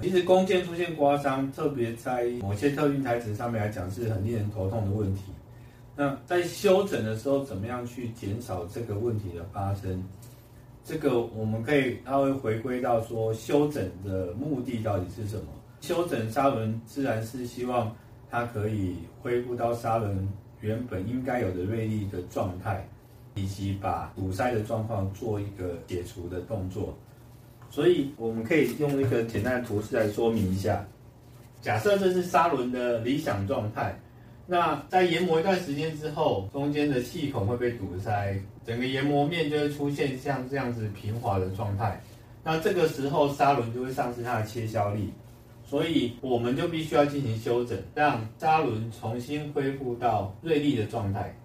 其实弓箭出现刮伤，特别在某些特定材质上面来讲，是很令人头痛的问题。那在修整的时候，怎么样去减少这个问题的发生？这个我们可以，它会回归到说，修整的目的到底是什么？修整砂轮自然是希望它可以恢复到砂轮原本应该有的锐利的状态，以及把堵塞的状况做一个解除的动作。所以我们可以用一个简单的图示来说明一下。假设这是砂轮的理想状态。那在研磨一段时间之后，中间的气孔会被堵塞，整个研磨面就会出现像这样子平滑的状态。那这个时候砂轮就会丧失它的切削力，所以我们就必须要进行修整，让砂轮重新恢复到锐利的状态。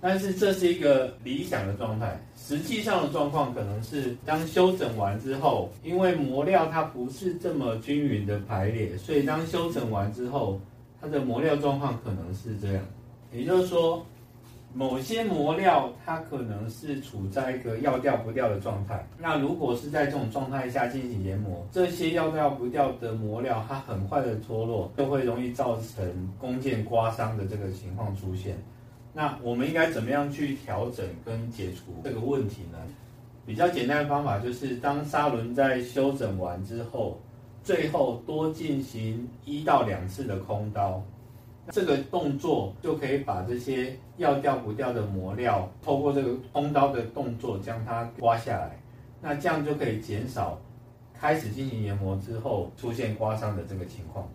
但是这是一个理想的状态，实际上的状况可能是当修整完之后，因为磨料它不是这么均匀的排列，所以当修整完之后。它的磨料状况可能是这样，也就是说，某些磨料它可能是处在一个要掉不掉的状态。那如果是在这种状态下进行研磨，这些要掉不掉的磨料，它很快的脱落，就会容易造成弓箭刮伤的这个情况出现。那我们应该怎么样去调整跟解除这个问题呢？比较简单的方法就是，当砂轮在修整完之后。最后多进行一到两次的空刀，这个动作就可以把这些要掉不掉的磨料，透过这个空刀的动作将它刮下来。那这样就可以减少开始进行研磨之后出现刮伤的这个情况。